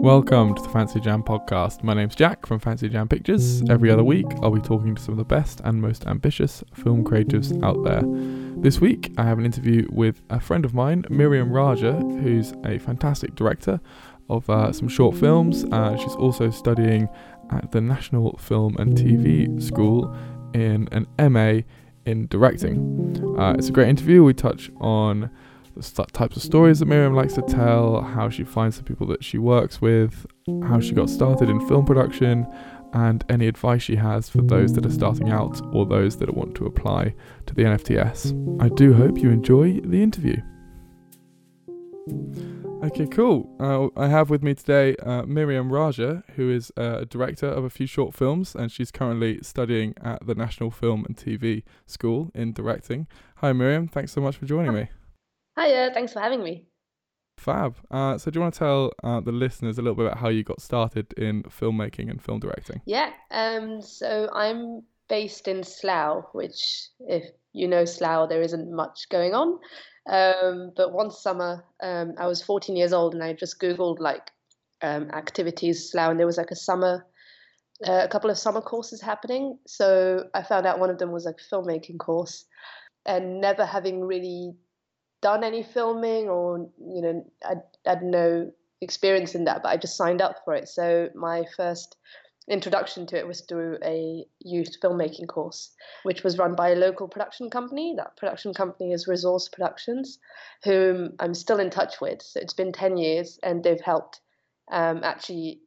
Welcome to the Fancy Jam podcast. My name's Jack from Fancy Jam Pictures. Every other week, I'll be talking to some of the best and most ambitious film creatives out there. This week, I have an interview with a friend of mine, Miriam Raja, who's a fantastic director of uh, some short films. Uh, she's also studying at the National Film and TV School in an MA in directing. Uh, it's a great interview. We touch on the st- types of stories that Miriam likes to tell, how she finds the people that she works with, how she got started in film production, and any advice she has for those that are starting out or those that want to apply to the NFTS. I do hope you enjoy the interview. Okay, cool. Uh, I have with me today uh, Miriam Raja, who is uh, a director of a few short films, and she's currently studying at the National Film and TV School in directing. Hi, Miriam. Thanks so much for joining me. Hiya, thanks for having me. Fab. Uh, so, do you want to tell uh, the listeners a little bit about how you got started in filmmaking and film directing? Yeah. Um. So I'm based in Slough, which, if you know Slough, there isn't much going on. Um. But one summer, um, I was 14 years old, and I just googled like um, activities Slough, and there was like a summer, uh, a couple of summer courses happening. So I found out one of them was like a filmmaking course, and never having really done any filming or you know I had no experience in that, but I just signed up for it. So my first introduction to it was through a youth filmmaking course, which was run by a local production company. That production company is Resource Productions, whom I'm still in touch with. So it's been 10 years and they've helped um, actually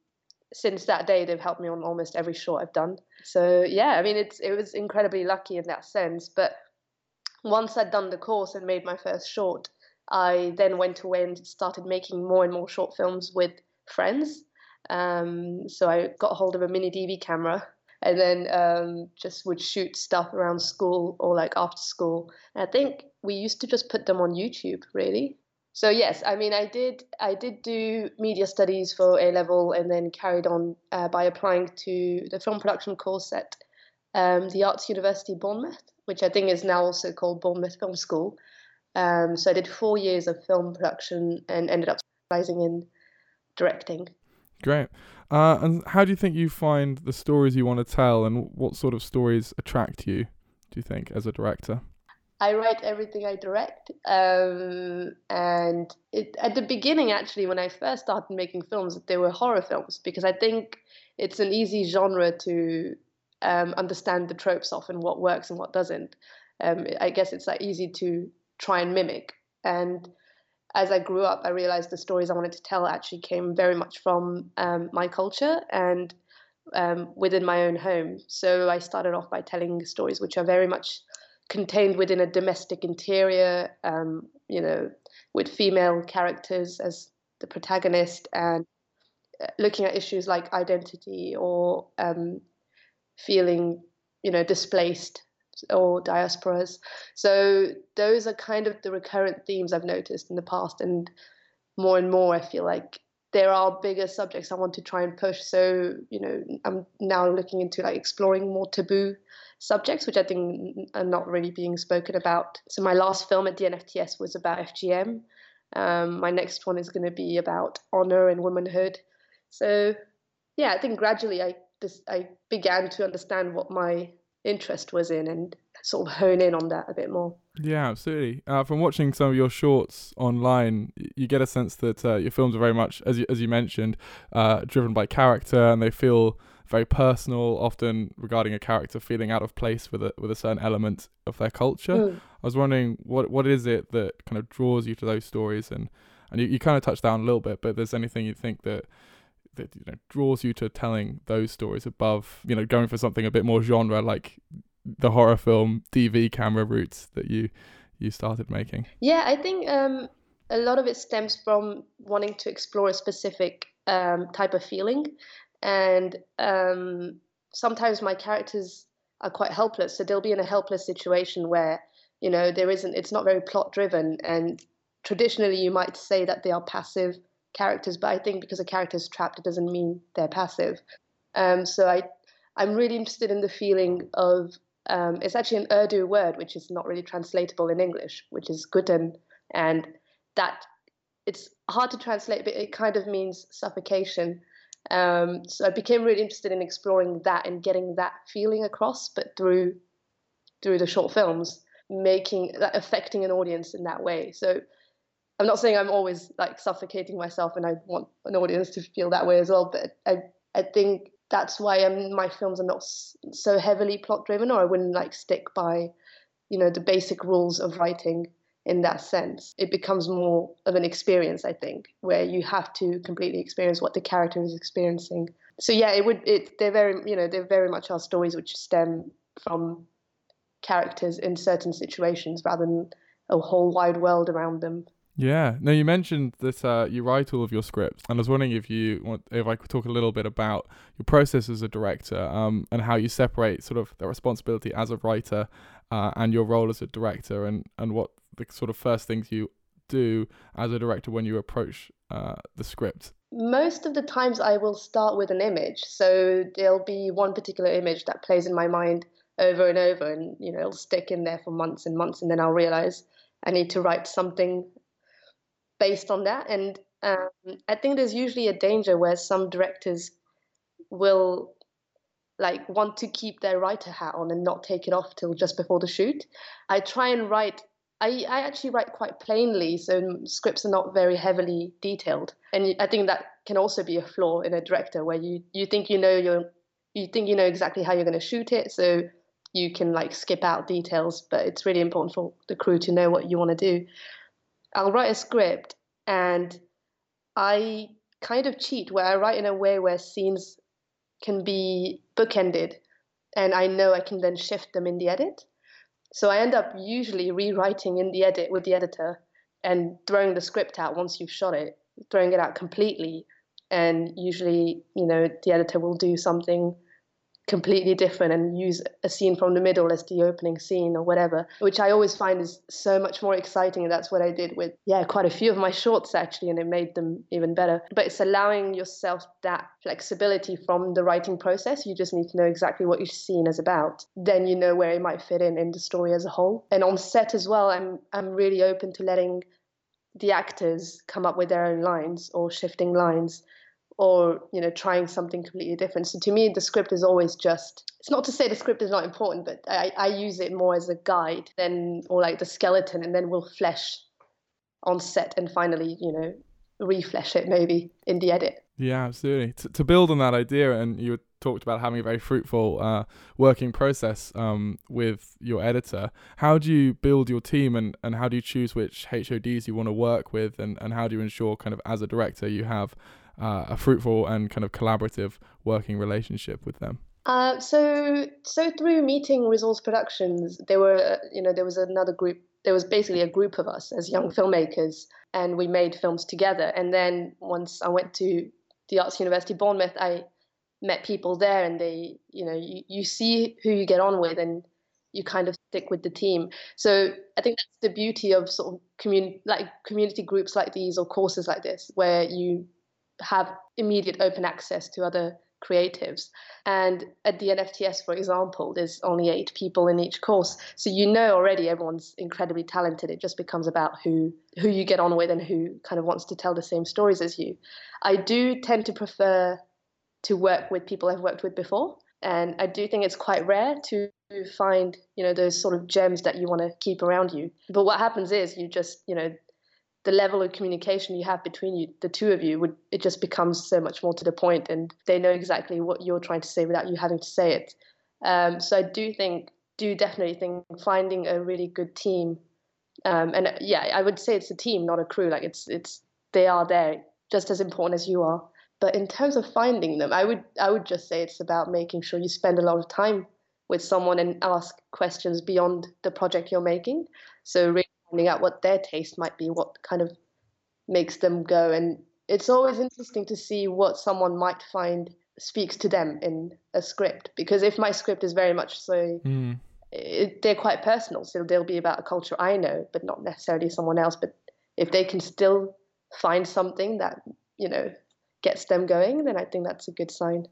since that day they've helped me on almost every short I've done. So yeah, I mean it's it was incredibly lucky in that sense, but once I'd done the course and made my first short, I then went away and started making more and more short films with friends. Um, so I got hold of a mini DV camera and then um, just would shoot stuff around school or like after school. And I think we used to just put them on YouTube, really. So yes, I mean, I did I did do media studies for A level and then carried on uh, by applying to the film production course at um, the Arts University Bournemouth which I think is now also called Bournemouth Film School. Um, so I did four years of film production and ended up specializing in directing. Great. Uh, and how do you think you find the stories you want to tell, and what sort of stories attract you? Do you think as a director? I write everything I direct, um, and it, at the beginning, actually, when I first started making films, they were horror films because I think it's an easy genre to um, understand the tropes of and what works and what doesn't. Um, I guess it's like easy to try and mimic. And as I grew up, I realized the stories I wanted to tell actually came very much from um, my culture and um, within my own home. So I started off by telling stories which are very much contained within a domestic interior, um, you know, with female characters as the protagonist and uh, looking at issues like identity or um, feeling, you know, displaced or diasporas. So those are kind of the recurrent themes I've noticed in the past, and more and more I feel like there are bigger subjects I want to try and push. So you know, I'm now looking into like exploring more taboo subjects, which I think are not really being spoken about. So my last film at the NFTS was about FGM. Um, my next one is going to be about honor and womanhood. So yeah, I think gradually I I began to understand what my interest was in and sort of hone in on that a bit more. Yeah, absolutely. Uh, from watching some of your shorts online, you get a sense that uh, your films are very much, as you, as you mentioned, uh, driven by character, and they feel very personal. Often regarding a character feeling out of place with a with a certain element of their culture. Mm. I was wondering what what is it that kind of draws you to those stories, and and you, you kind of touched down a little bit, but if there's anything you think that that you know draws you to telling those stories above you know going for something a bit more genre like the horror film DV camera routes that you you started making? Yeah, I think um, a lot of it stems from wanting to explore a specific um, type of feeling, and um, sometimes my characters are quite helpless, so they'll be in a helpless situation where you know there isn't it's not very plot driven, and traditionally you might say that they are passive characters, but I think because a character is trapped, it doesn't mean they're passive. Um, so I, I'm really interested in the feeling of um, it's actually an Urdu word which is not really translatable in English, which is ghutan, and that it's hard to translate, but it kind of means suffocation. Um, so I became really interested in exploring that and getting that feeling across, but through through the short films, making affecting an audience in that way. So I'm not saying I'm always like suffocating myself, and I want an audience to feel that way as well. But I I think that's why I'm, my films are not so heavily plot driven, or I wouldn't like stick by, you know, the basic rules of writing in that sense. It becomes more of an experience, I think, where you have to completely experience what the character is experiencing. So yeah, it would it they're very you know they're very much our stories which stem from characters in certain situations rather than a whole wide world around them. Yeah. Now you mentioned that uh, you write all of your scripts, and I was wondering if you want, if I could talk a little bit about your process as a director, um, and how you separate sort of the responsibility as a writer, uh, and your role as a director, and and what the sort of first things you do as a director when you approach uh, the script? Most of the times, I will start with an image. So there'll be one particular image that plays in my mind over and over, and you know it'll stick in there for months and months, and then I'll realize I need to write something based on that. And um, I think there's usually a danger where some directors will like want to keep their writer hat on and not take it off till just before the shoot. I try and write I, I actually write quite plainly, so scripts are not very heavily detailed, and I think that can also be a flaw in a director where you, you think you know you you think you know exactly how you're going to shoot it, so you can like skip out details, but it's really important for the crew to know what you want to do. I'll write a script and I kind of cheat where I write in a way where scenes can be bookended and I know I can then shift them in the edit. So I end up usually rewriting in the edit with the editor and throwing the script out once you've shot it, throwing it out completely. And usually, you know, the editor will do something completely different and use a scene from the middle as the opening scene or whatever, which I always find is so much more exciting. And that's what I did with, yeah, quite a few of my shorts actually, and it made them even better. But it's allowing yourself that flexibility from the writing process. You just need to know exactly what your scene is about. Then you know where it might fit in in the story as a whole. And on set as well, I'm I'm really open to letting the actors come up with their own lines or shifting lines or you know trying something completely different. So to me the script is always just it's not to say the script is not important but i, I use it more as a guide than or like the skeleton and then we'll flesh on set and finally you know reflesh it maybe in the edit. Yeah absolutely. To, to build on that idea and you talked about having a very fruitful uh, working process um, with your editor how do you build your team and, and how do you choose which hods you want to work with and, and how do you ensure kind of as a director you have uh, a fruitful and kind of collaborative working relationship with them? Uh, so, so through meeting Resource Productions, there were, you know, there was another group. There was basically a group of us as young filmmakers, and we made films together. And then once I went to the Arts University Bournemouth, I met people there, and they, you know, you, you see who you get on with, and you kind of stick with the team. So I think that's the beauty of sort of community, like community groups like these or courses like this, where you have immediate open access to other creatives. And at the NFTS, for example, there's only eight people in each course. So you know already everyone's incredibly talented. It just becomes about who who you get on with and who kind of wants to tell the same stories as you. I do tend to prefer to work with people I've worked with before. And I do think it's quite rare to find, you know, those sort of gems that you want to keep around you. But what happens is you just, you know, the level of communication you have between you, the two of you, would it just becomes so much more to the point, and they know exactly what you're trying to say without you having to say it. Um, so I do think, do definitely think finding a really good team, um, and yeah, I would say it's a team, not a crew. Like it's it's they are there just as important as you are. But in terms of finding them, I would I would just say it's about making sure you spend a lot of time with someone and ask questions beyond the project you're making. So really finding out what their taste might be, what kind of makes them go. And it's always interesting to see what someone might find speaks to them in a script. Because if my script is very much so, mm. it, they're quite personal. So they'll be about a culture I know, but not necessarily someone else. But if they can still find something that, you know, gets them going, then I think that's a good sign.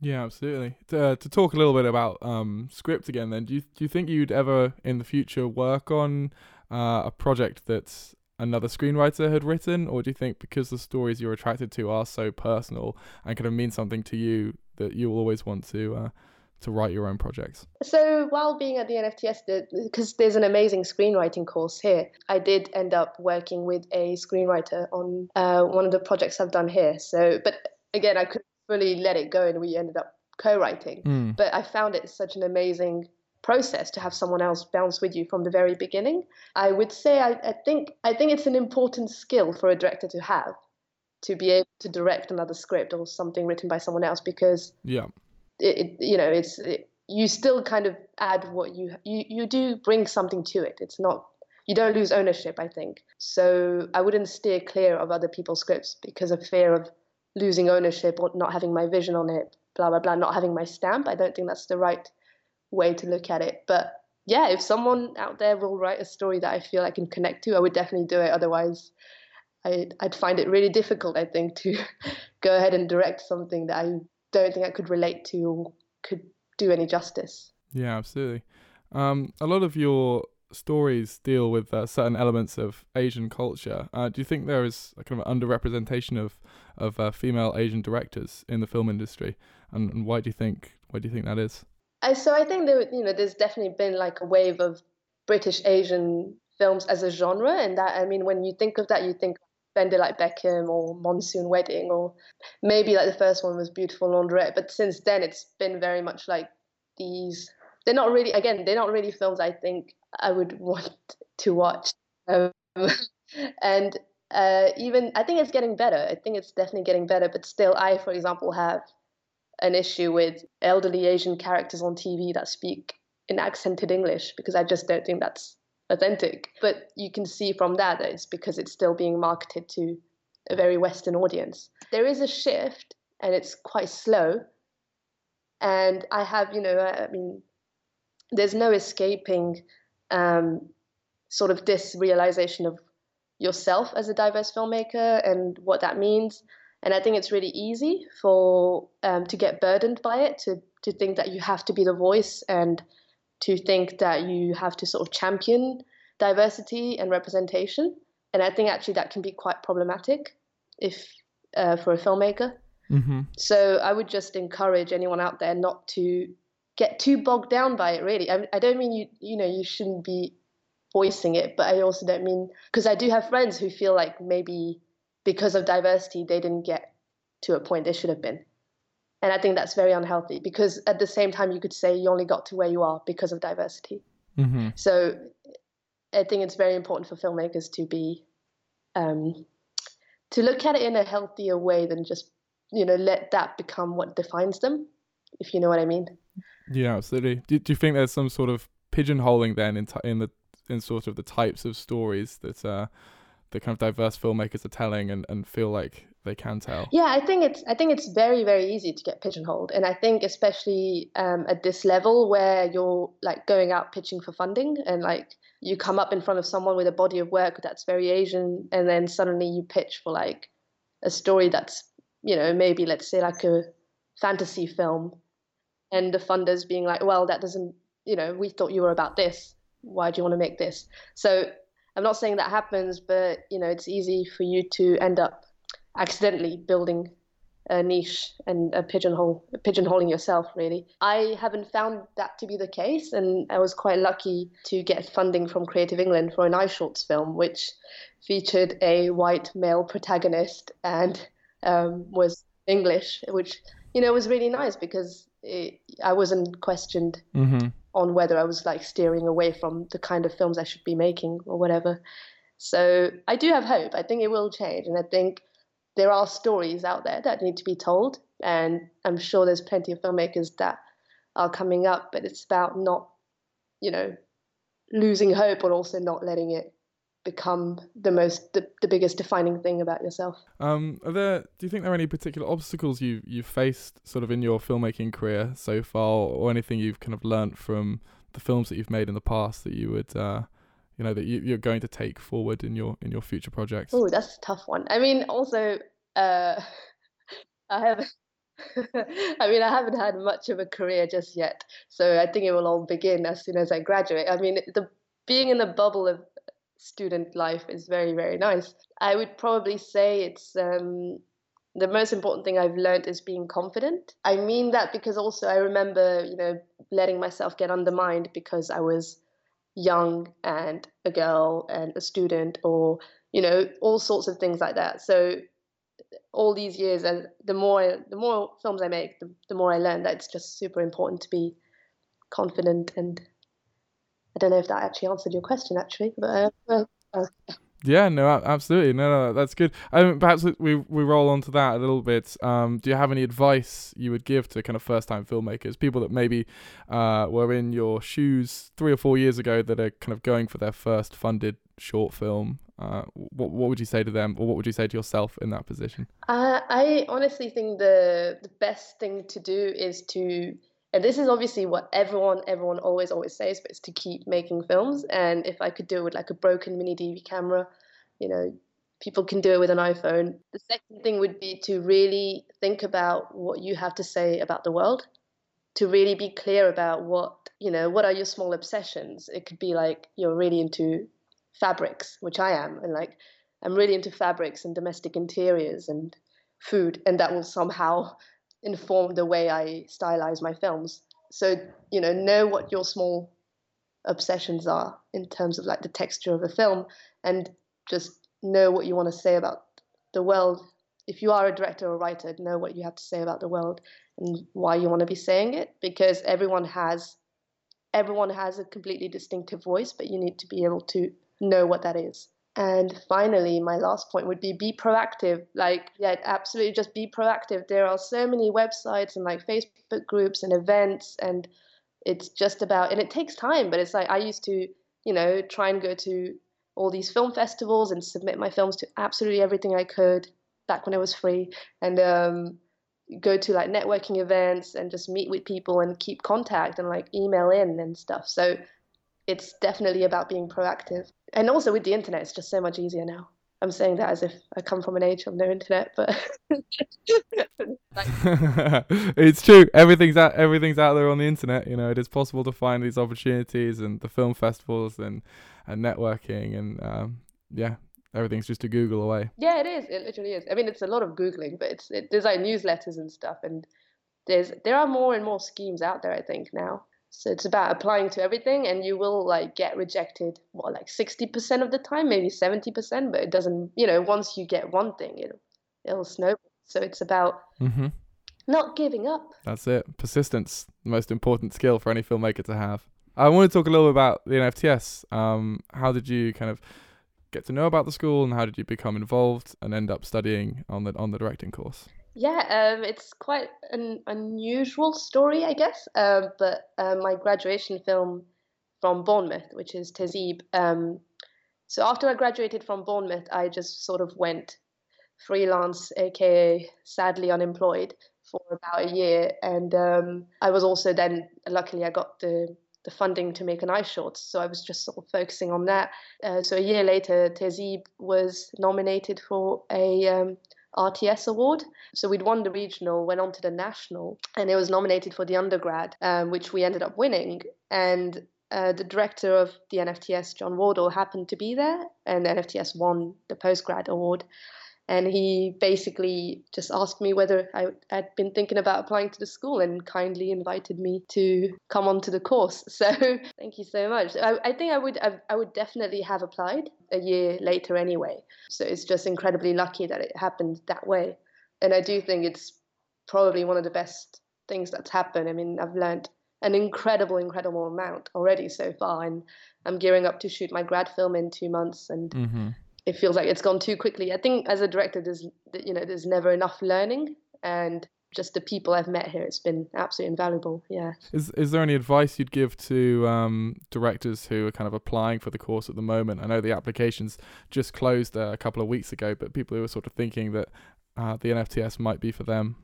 Yeah, absolutely. To, uh, to talk a little bit about um, script again, then, do you do you think you'd ever in the future work on uh, a project that's another screenwriter had written, or do you think because the stories you're attracted to are so personal and kind of mean something to you that you will always want to uh, to write your own projects? So while being at the NFTS, because there's an amazing screenwriting course here, I did end up working with a screenwriter on uh, one of the projects I've done here. So, but again, I couldn't fully let it go, and we ended up co-writing. Mm. But I found it such an amazing process to have someone else bounce with you from the very beginning. I would say I, I think I think it's an important skill for a director to have to be able to direct another script or something written by someone else because yeah. it, it you know it's it, you still kind of add what you you you do bring something to it. It's not you don't lose ownership i think. So i wouldn't steer clear of other people's scripts because of fear of losing ownership or not having my vision on it blah blah blah not having my stamp. I don't think that's the right way to look at it but yeah if someone out there will write a story that i feel i can connect to i would definitely do it otherwise I'd, I'd find it really difficult i think to go ahead and direct something that i don't think I could relate to or could do any justice. Yeah, absolutely. Um, a lot of your stories deal with uh, certain elements of Asian culture. Uh, do you think there is a kind of underrepresentation of of uh, female Asian directors in the film industry, and, and, why do you think why do you think that is? I, so I think that you know there's definitely been like a wave of British Asian films as a genre, and that I mean when you think of that, you think Bend It Like Beckham or Monsoon Wedding, or maybe like the first one was Beautiful Laundrette. But since then, it's been very much like these. They're not really, again, they're not really films I think I would want to watch. Um, and uh, even, I think it's getting better. I think it's definitely getting better. But still, I, for example, have an issue with elderly Asian characters on TV that speak in accented English because I just don't think that's authentic. But you can see from that that it's because it's still being marketed to a very Western audience. There is a shift, and it's quite slow. And I have, you know, I mean, there's no escaping um, sort of this realization of yourself as a diverse filmmaker and what that means. And I think it's really easy for um, to get burdened by it, to to think that you have to be the voice and to think that you have to sort of champion diversity and representation. And I think actually that can be quite problematic if uh, for a filmmaker. Mm-hmm. So I would just encourage anyone out there not to get too bogged down by it. Really, I, I don't mean you you know you shouldn't be voicing it, but I also don't mean because I do have friends who feel like maybe because of diversity they didn't get to a point they should have been. And I think that's very unhealthy because at the same time, you could say you only got to where you are because of diversity. Mm-hmm. So I think it's very important for filmmakers to be, um, to look at it in a healthier way than just, you know, let that become what defines them, if you know what I mean. Yeah, absolutely. Do, do you think there's some sort of pigeonholing then in, t- in the, in sort of the types of stories that, uh, the kind of diverse filmmakers are telling and, and feel like they can tell? Yeah, I think it's I think it's very very easy to get pigeonholed, and I think especially um, at this level where you're like going out pitching for funding and like you come up in front of someone with a body of work that's very Asian, and then suddenly you pitch for like a story that's you know maybe let's say like a fantasy film, and the funders being like, well, that doesn't you know we thought you were about this. Why do you want to make this? So I'm not saying that happens, but you know, it's easy for you to end up accidentally building a niche and a pigeonhole, pigeonholing yourself. Really, I haven't found that to be the case, and I was quite lucky to get funding from Creative England for an iShorts film, which featured a white male protagonist and um, was English, which you know was really nice because it, I wasn't questioned. Mm-hmm on whether I was like steering away from the kind of films I should be making or whatever. So I do have hope. I think it will change. And I think there are stories out there that need to be told. And I'm sure there's plenty of filmmakers that are coming up, but it's about not, you know, losing hope, but also not letting it become the most the, the biggest defining thing about yourself? Um are there do you think there are any particular obstacles you you've faced sort of in your filmmaking career so far or anything you've kind of learnt from the films that you've made in the past that you would uh you know that you, you're going to take forward in your in your future projects? Oh that's a tough one. I mean also uh i have I mean, I haven't had much of a career just yet, so I think it will all begin as soon as I graduate. I mean, the being in the bubble of student life is very, very nice. I would probably say it's um, the most important thing I've learned is being confident. I mean that because also I remember, you know, letting myself get undermined because I was young and a girl and a student or, you know, all sorts of things like that. So all these years and the more the more films I make, the, the more I learn that it's just super important to be confident and I don't know if that actually answered your question actually, but uh, uh, yeah, no, absolutely, no, no, that's good. Um, perhaps we we roll onto that a little bit. Um, do you have any advice you would give to kind of first time filmmakers, people that maybe uh, were in your shoes three or four years ago that are kind of going for their first funded short film? Uh, what what would you say to them, or what would you say to yourself in that position? Uh, I honestly think the the best thing to do is to and this is obviously what everyone everyone always always says but it's to keep making films. And if i could do it with like a broken mini dv camera you know people can do it with an iphone. The second thing would be to really think about what you have to say about the world to really be clear about what you know what are your small obsessions? It could be like you're really into fabrics which i am and like i'm really into fabrics and domestic interiors and food and that will somehow inform the way I stylize my films. So, you know, know what your small obsessions are in terms of like the texture of a film and just know what you want to say about the world. If you are a director or writer, know what you have to say about the world and why you want to be saying it because everyone has everyone has a completely distinctive voice, but you need to be able to know what that is. And finally, my last point would be be proactive. Like, yeah, absolutely just be proactive. There are so many websites and like Facebook groups and events, and it's just about, and it takes time, but it's like I used to, you know, try and go to all these film festivals and submit my films to absolutely everything I could back when it was free, and um, go to like networking events and just meet with people and keep contact and like email in and stuff. So it's definitely about being proactive. And also with the internet, it's just so much easier now. I'm saying that as if I come from an age of no internet, but it's true. Everything's out. Everything's out there on the internet. You know, it is possible to find these opportunities and the film festivals and and networking and um, yeah, everything's just a Google away. Yeah, it is. It literally is. I mean, it's a lot of googling, but it's it, there's like newsletters and stuff, and there's there are more and more schemes out there. I think now. So it's about applying to everything, and you will like get rejected. What like sixty percent of the time, maybe seventy percent, but it doesn't. You know, once you get one thing, it'll it'll snowball. So it's about mm-hmm. not giving up. That's it. Persistence, the most important skill for any filmmaker to have. I want to talk a little bit about the NFTS. Um, how did you kind of get to know about the school, and how did you become involved and end up studying on the on the directing course? Yeah, um, it's quite an unusual story, I guess. Uh, but uh, my graduation film from Bournemouth, which is Tehzeeb. Um, so after I graduated from Bournemouth, I just sort of went freelance, aka sadly unemployed, for about a year. And um, I was also then, luckily, I got the the funding to make an iShort. So I was just sort of focusing on that. Uh, so a year later, Tehzeeb was nominated for a um, RTS award. So we'd won the regional, went on to the national, and it was nominated for the undergrad, um, which we ended up winning. And uh, the director of the NFTS, Jon Wardle, happened to be there, and NFTS won the postgrad award and he basically just asked me whether I had been thinking about applying to the school and kindly invited me to come onto the course. So thank you so much. I, I think I would I, I would definitely have applied a year later anyway. So it's just incredibly lucky that it happened that way, and I do think it's probably one of the best things that's happened. I mean, I've learned an incredible, incredible amount already so far, and I'm gearing up to shoot my grad film in two months, and. Mm-hmm it feels like it's gone too quickly. I think as a director, there's you know there's never enough learning, and just the people I've met here, it's been absolutely invaluable. Yeah. Is is there any advice you'd give to um, directors who are kind of applying for the course at the moment? I know the applications just closed uh, a couple of weeks ago, but people who are sort of thinking that uh, the NFTS might be for them.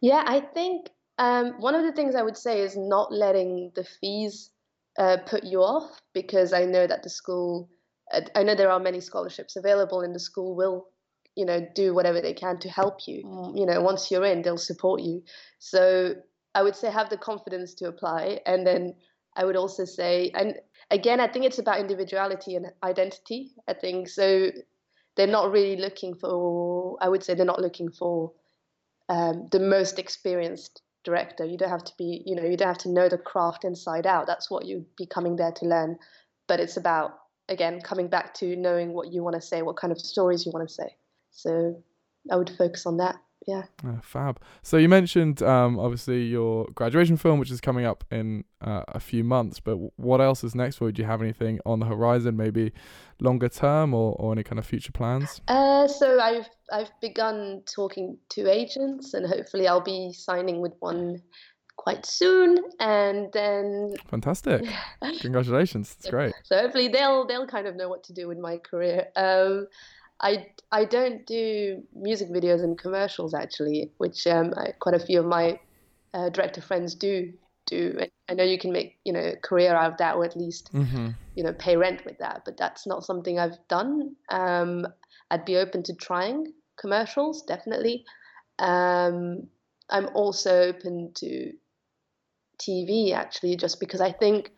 Yeah, I think um, one of the things I would say is not letting the fees uh, put you off because I know that the school I know there are many scholarships available, and the school will you know, do whatever they can to help you. You know, once you're in, they'll support you. So I would say have the confidence to apply. And then I would also say, and again, I think it's about individuality and identity. I think so. They're not really looking for, I would say, they're not looking for um, the most experienced director. You don't have to be, you know, you don't have to know the craft inside out. That's what you'd be coming there to learn. But it's about, again, coming back to knowing what you want to say, what kind of stories you want to say. So I would focus on that yeah. Uh, fab. So you mentioned um, obviously your graduation film, which is coming up in uh, a few months. But what else is next for you? Do you have anything on the horizon, maybe longer term, or, or any kind of future plans? Uh, so I've I've begun talking to agents, and hopefully I'll be signing with one quite soon. And then fantastic, congratulations! That's great. So hopefully they'll they'll kind of know what to do with my career. Um, I, I don't do music videos and commercials actually, which um, I, quite a few of my uh, director friends do do. I know you can make you know a career out of that, or at least mm-hmm. you know pay rent with that. But that's not something I've done. Um, I'd be open to trying commercials, definitely. Um, I'm also open to TV actually, just because I think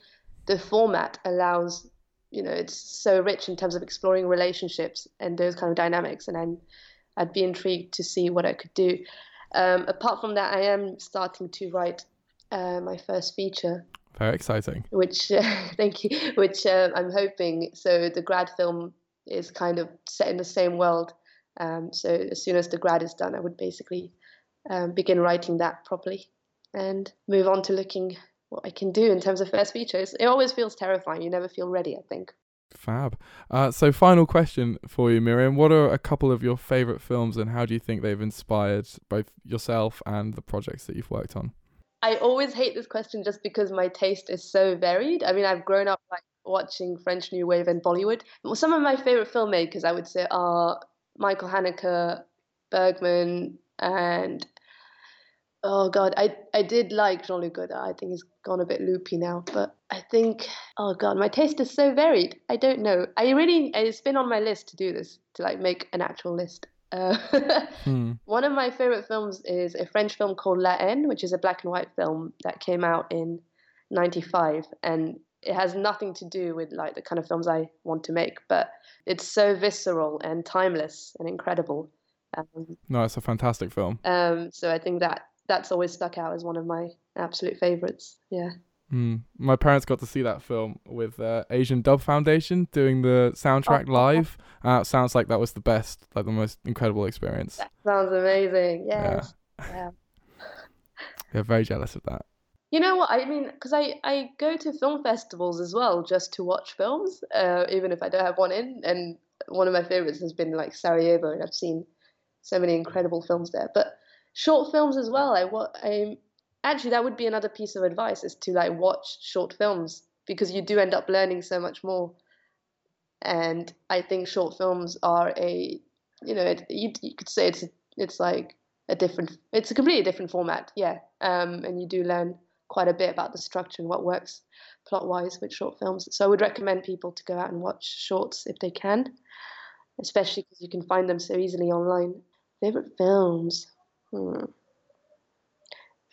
the format allows you know it's so rich in terms of exploring relationships and those kind of dynamics and I'm, i'd be intrigued to see what i could do. Um, apart from that i am starting to write uh, my first feature. Very exciting. Which uh, thank you. Which uh, i'm hoping so the grad film is kind of set in the same world. Um, so as soon as the grad is done i would basically um, begin writing that properly and move on to looking what I can do in terms of first features. It always feels terrifying. You never feel ready, I think. Fab. Uh, so, final question for you, Miriam. What are a couple of your favorite films, and how do you think they've inspired both yourself and the projects that you've worked on? I always hate this question just because my taste is so varied. I mean, I've grown up like watching French New Wave and Bollywood. Some of my favorite filmmakers, I would say, are Michael Haneke, Bergman, and Oh God, I I did like Jean Luc Godard. I think he's gone a bit loopy now, but I think oh God, my taste is so varied. I don't know. I really it's been on my list to do this to like make an actual list. Uh, hmm. One of my favorite films is a French film called La Haine, which is a black and white film that came out in '95, and it has nothing to do with like the kind of films I want to make, but it's so visceral and timeless and incredible. Um, no, it's a fantastic film. Um, so I think that that's always stuck out as one of my absolute favorites. Yeah. Mm. My parents got to see that film with uh, Asian Dub Foundation doing the soundtrack oh, live. Uh, sounds like that was the best, like the most incredible experience. That sounds amazing. Yes. Yeah. yeah. yeah, very jealous of that. You know what? I mean, because I, I go to film festivals as well just to watch films, uh, even if I don't have one in. And one of my favorites has been like Sarajevo, and I've seen so many incredible films there. But short films as well. I what I actually that would be another piece of advice is to like watch short films because you do end up learning so much more. And I think short films are a you know it, you you could say it's a, it's like a different it's a completely different format yeah um, and you do learn quite a bit about the structure and what works plot wise with short films so i would recommend people to go out and watch shorts if they can especially because you can find them so easily online favorite films Hmm.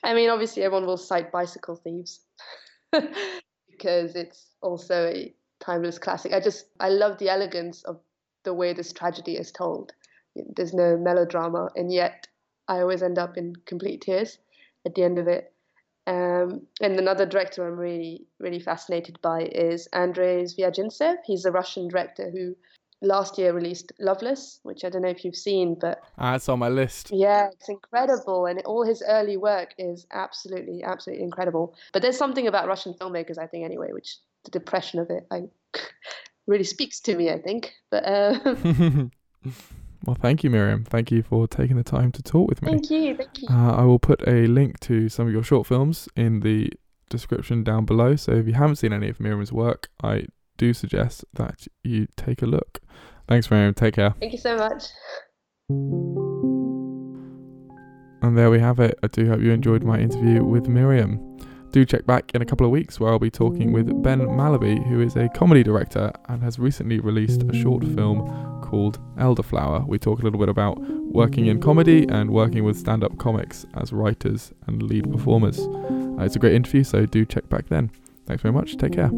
I mean, obviously, everyone will cite Bicycle Thieves because it's also a timeless classic. I just, I love the elegance of the way this tragedy is told. There's no melodrama, and yet I always end up in complete tears at the end of it. Um, and another director I'm really, really fascinated by is Andrei Zvyagintsev. He's a Russian director who last year released Loveless, which I don't know if you've seen, but ah, it's on my list. Yeah, it's incredible, and all his early work is absolutely, absolutely incredible. But there's something about Russian filmmakers, I think, anyway, which the depression of it, I really speaks to me. I think, but. Uh... well, thank you, Miriam. Thank you for taking the time to talk with me. Thank you. Thank you. Uh, I will put a link to some of your short films in the description down below. So if you haven't seen any of Miriam's work, I do suggest that you take a look. Thanks, Miriam. Take care. Thank you so much. And there we have it. I do hope you enjoyed my interview with Miriam. Do check back in a couple of weeks where I'll be talking with Ben Mallaby, who is a comedy director and has recently released a short film called Elderflower. We talk a little bit about working in comedy and working with stand up comics as writers and lead performers. Uh, it's a great interview, so do check back then. Thanks very much. Take care.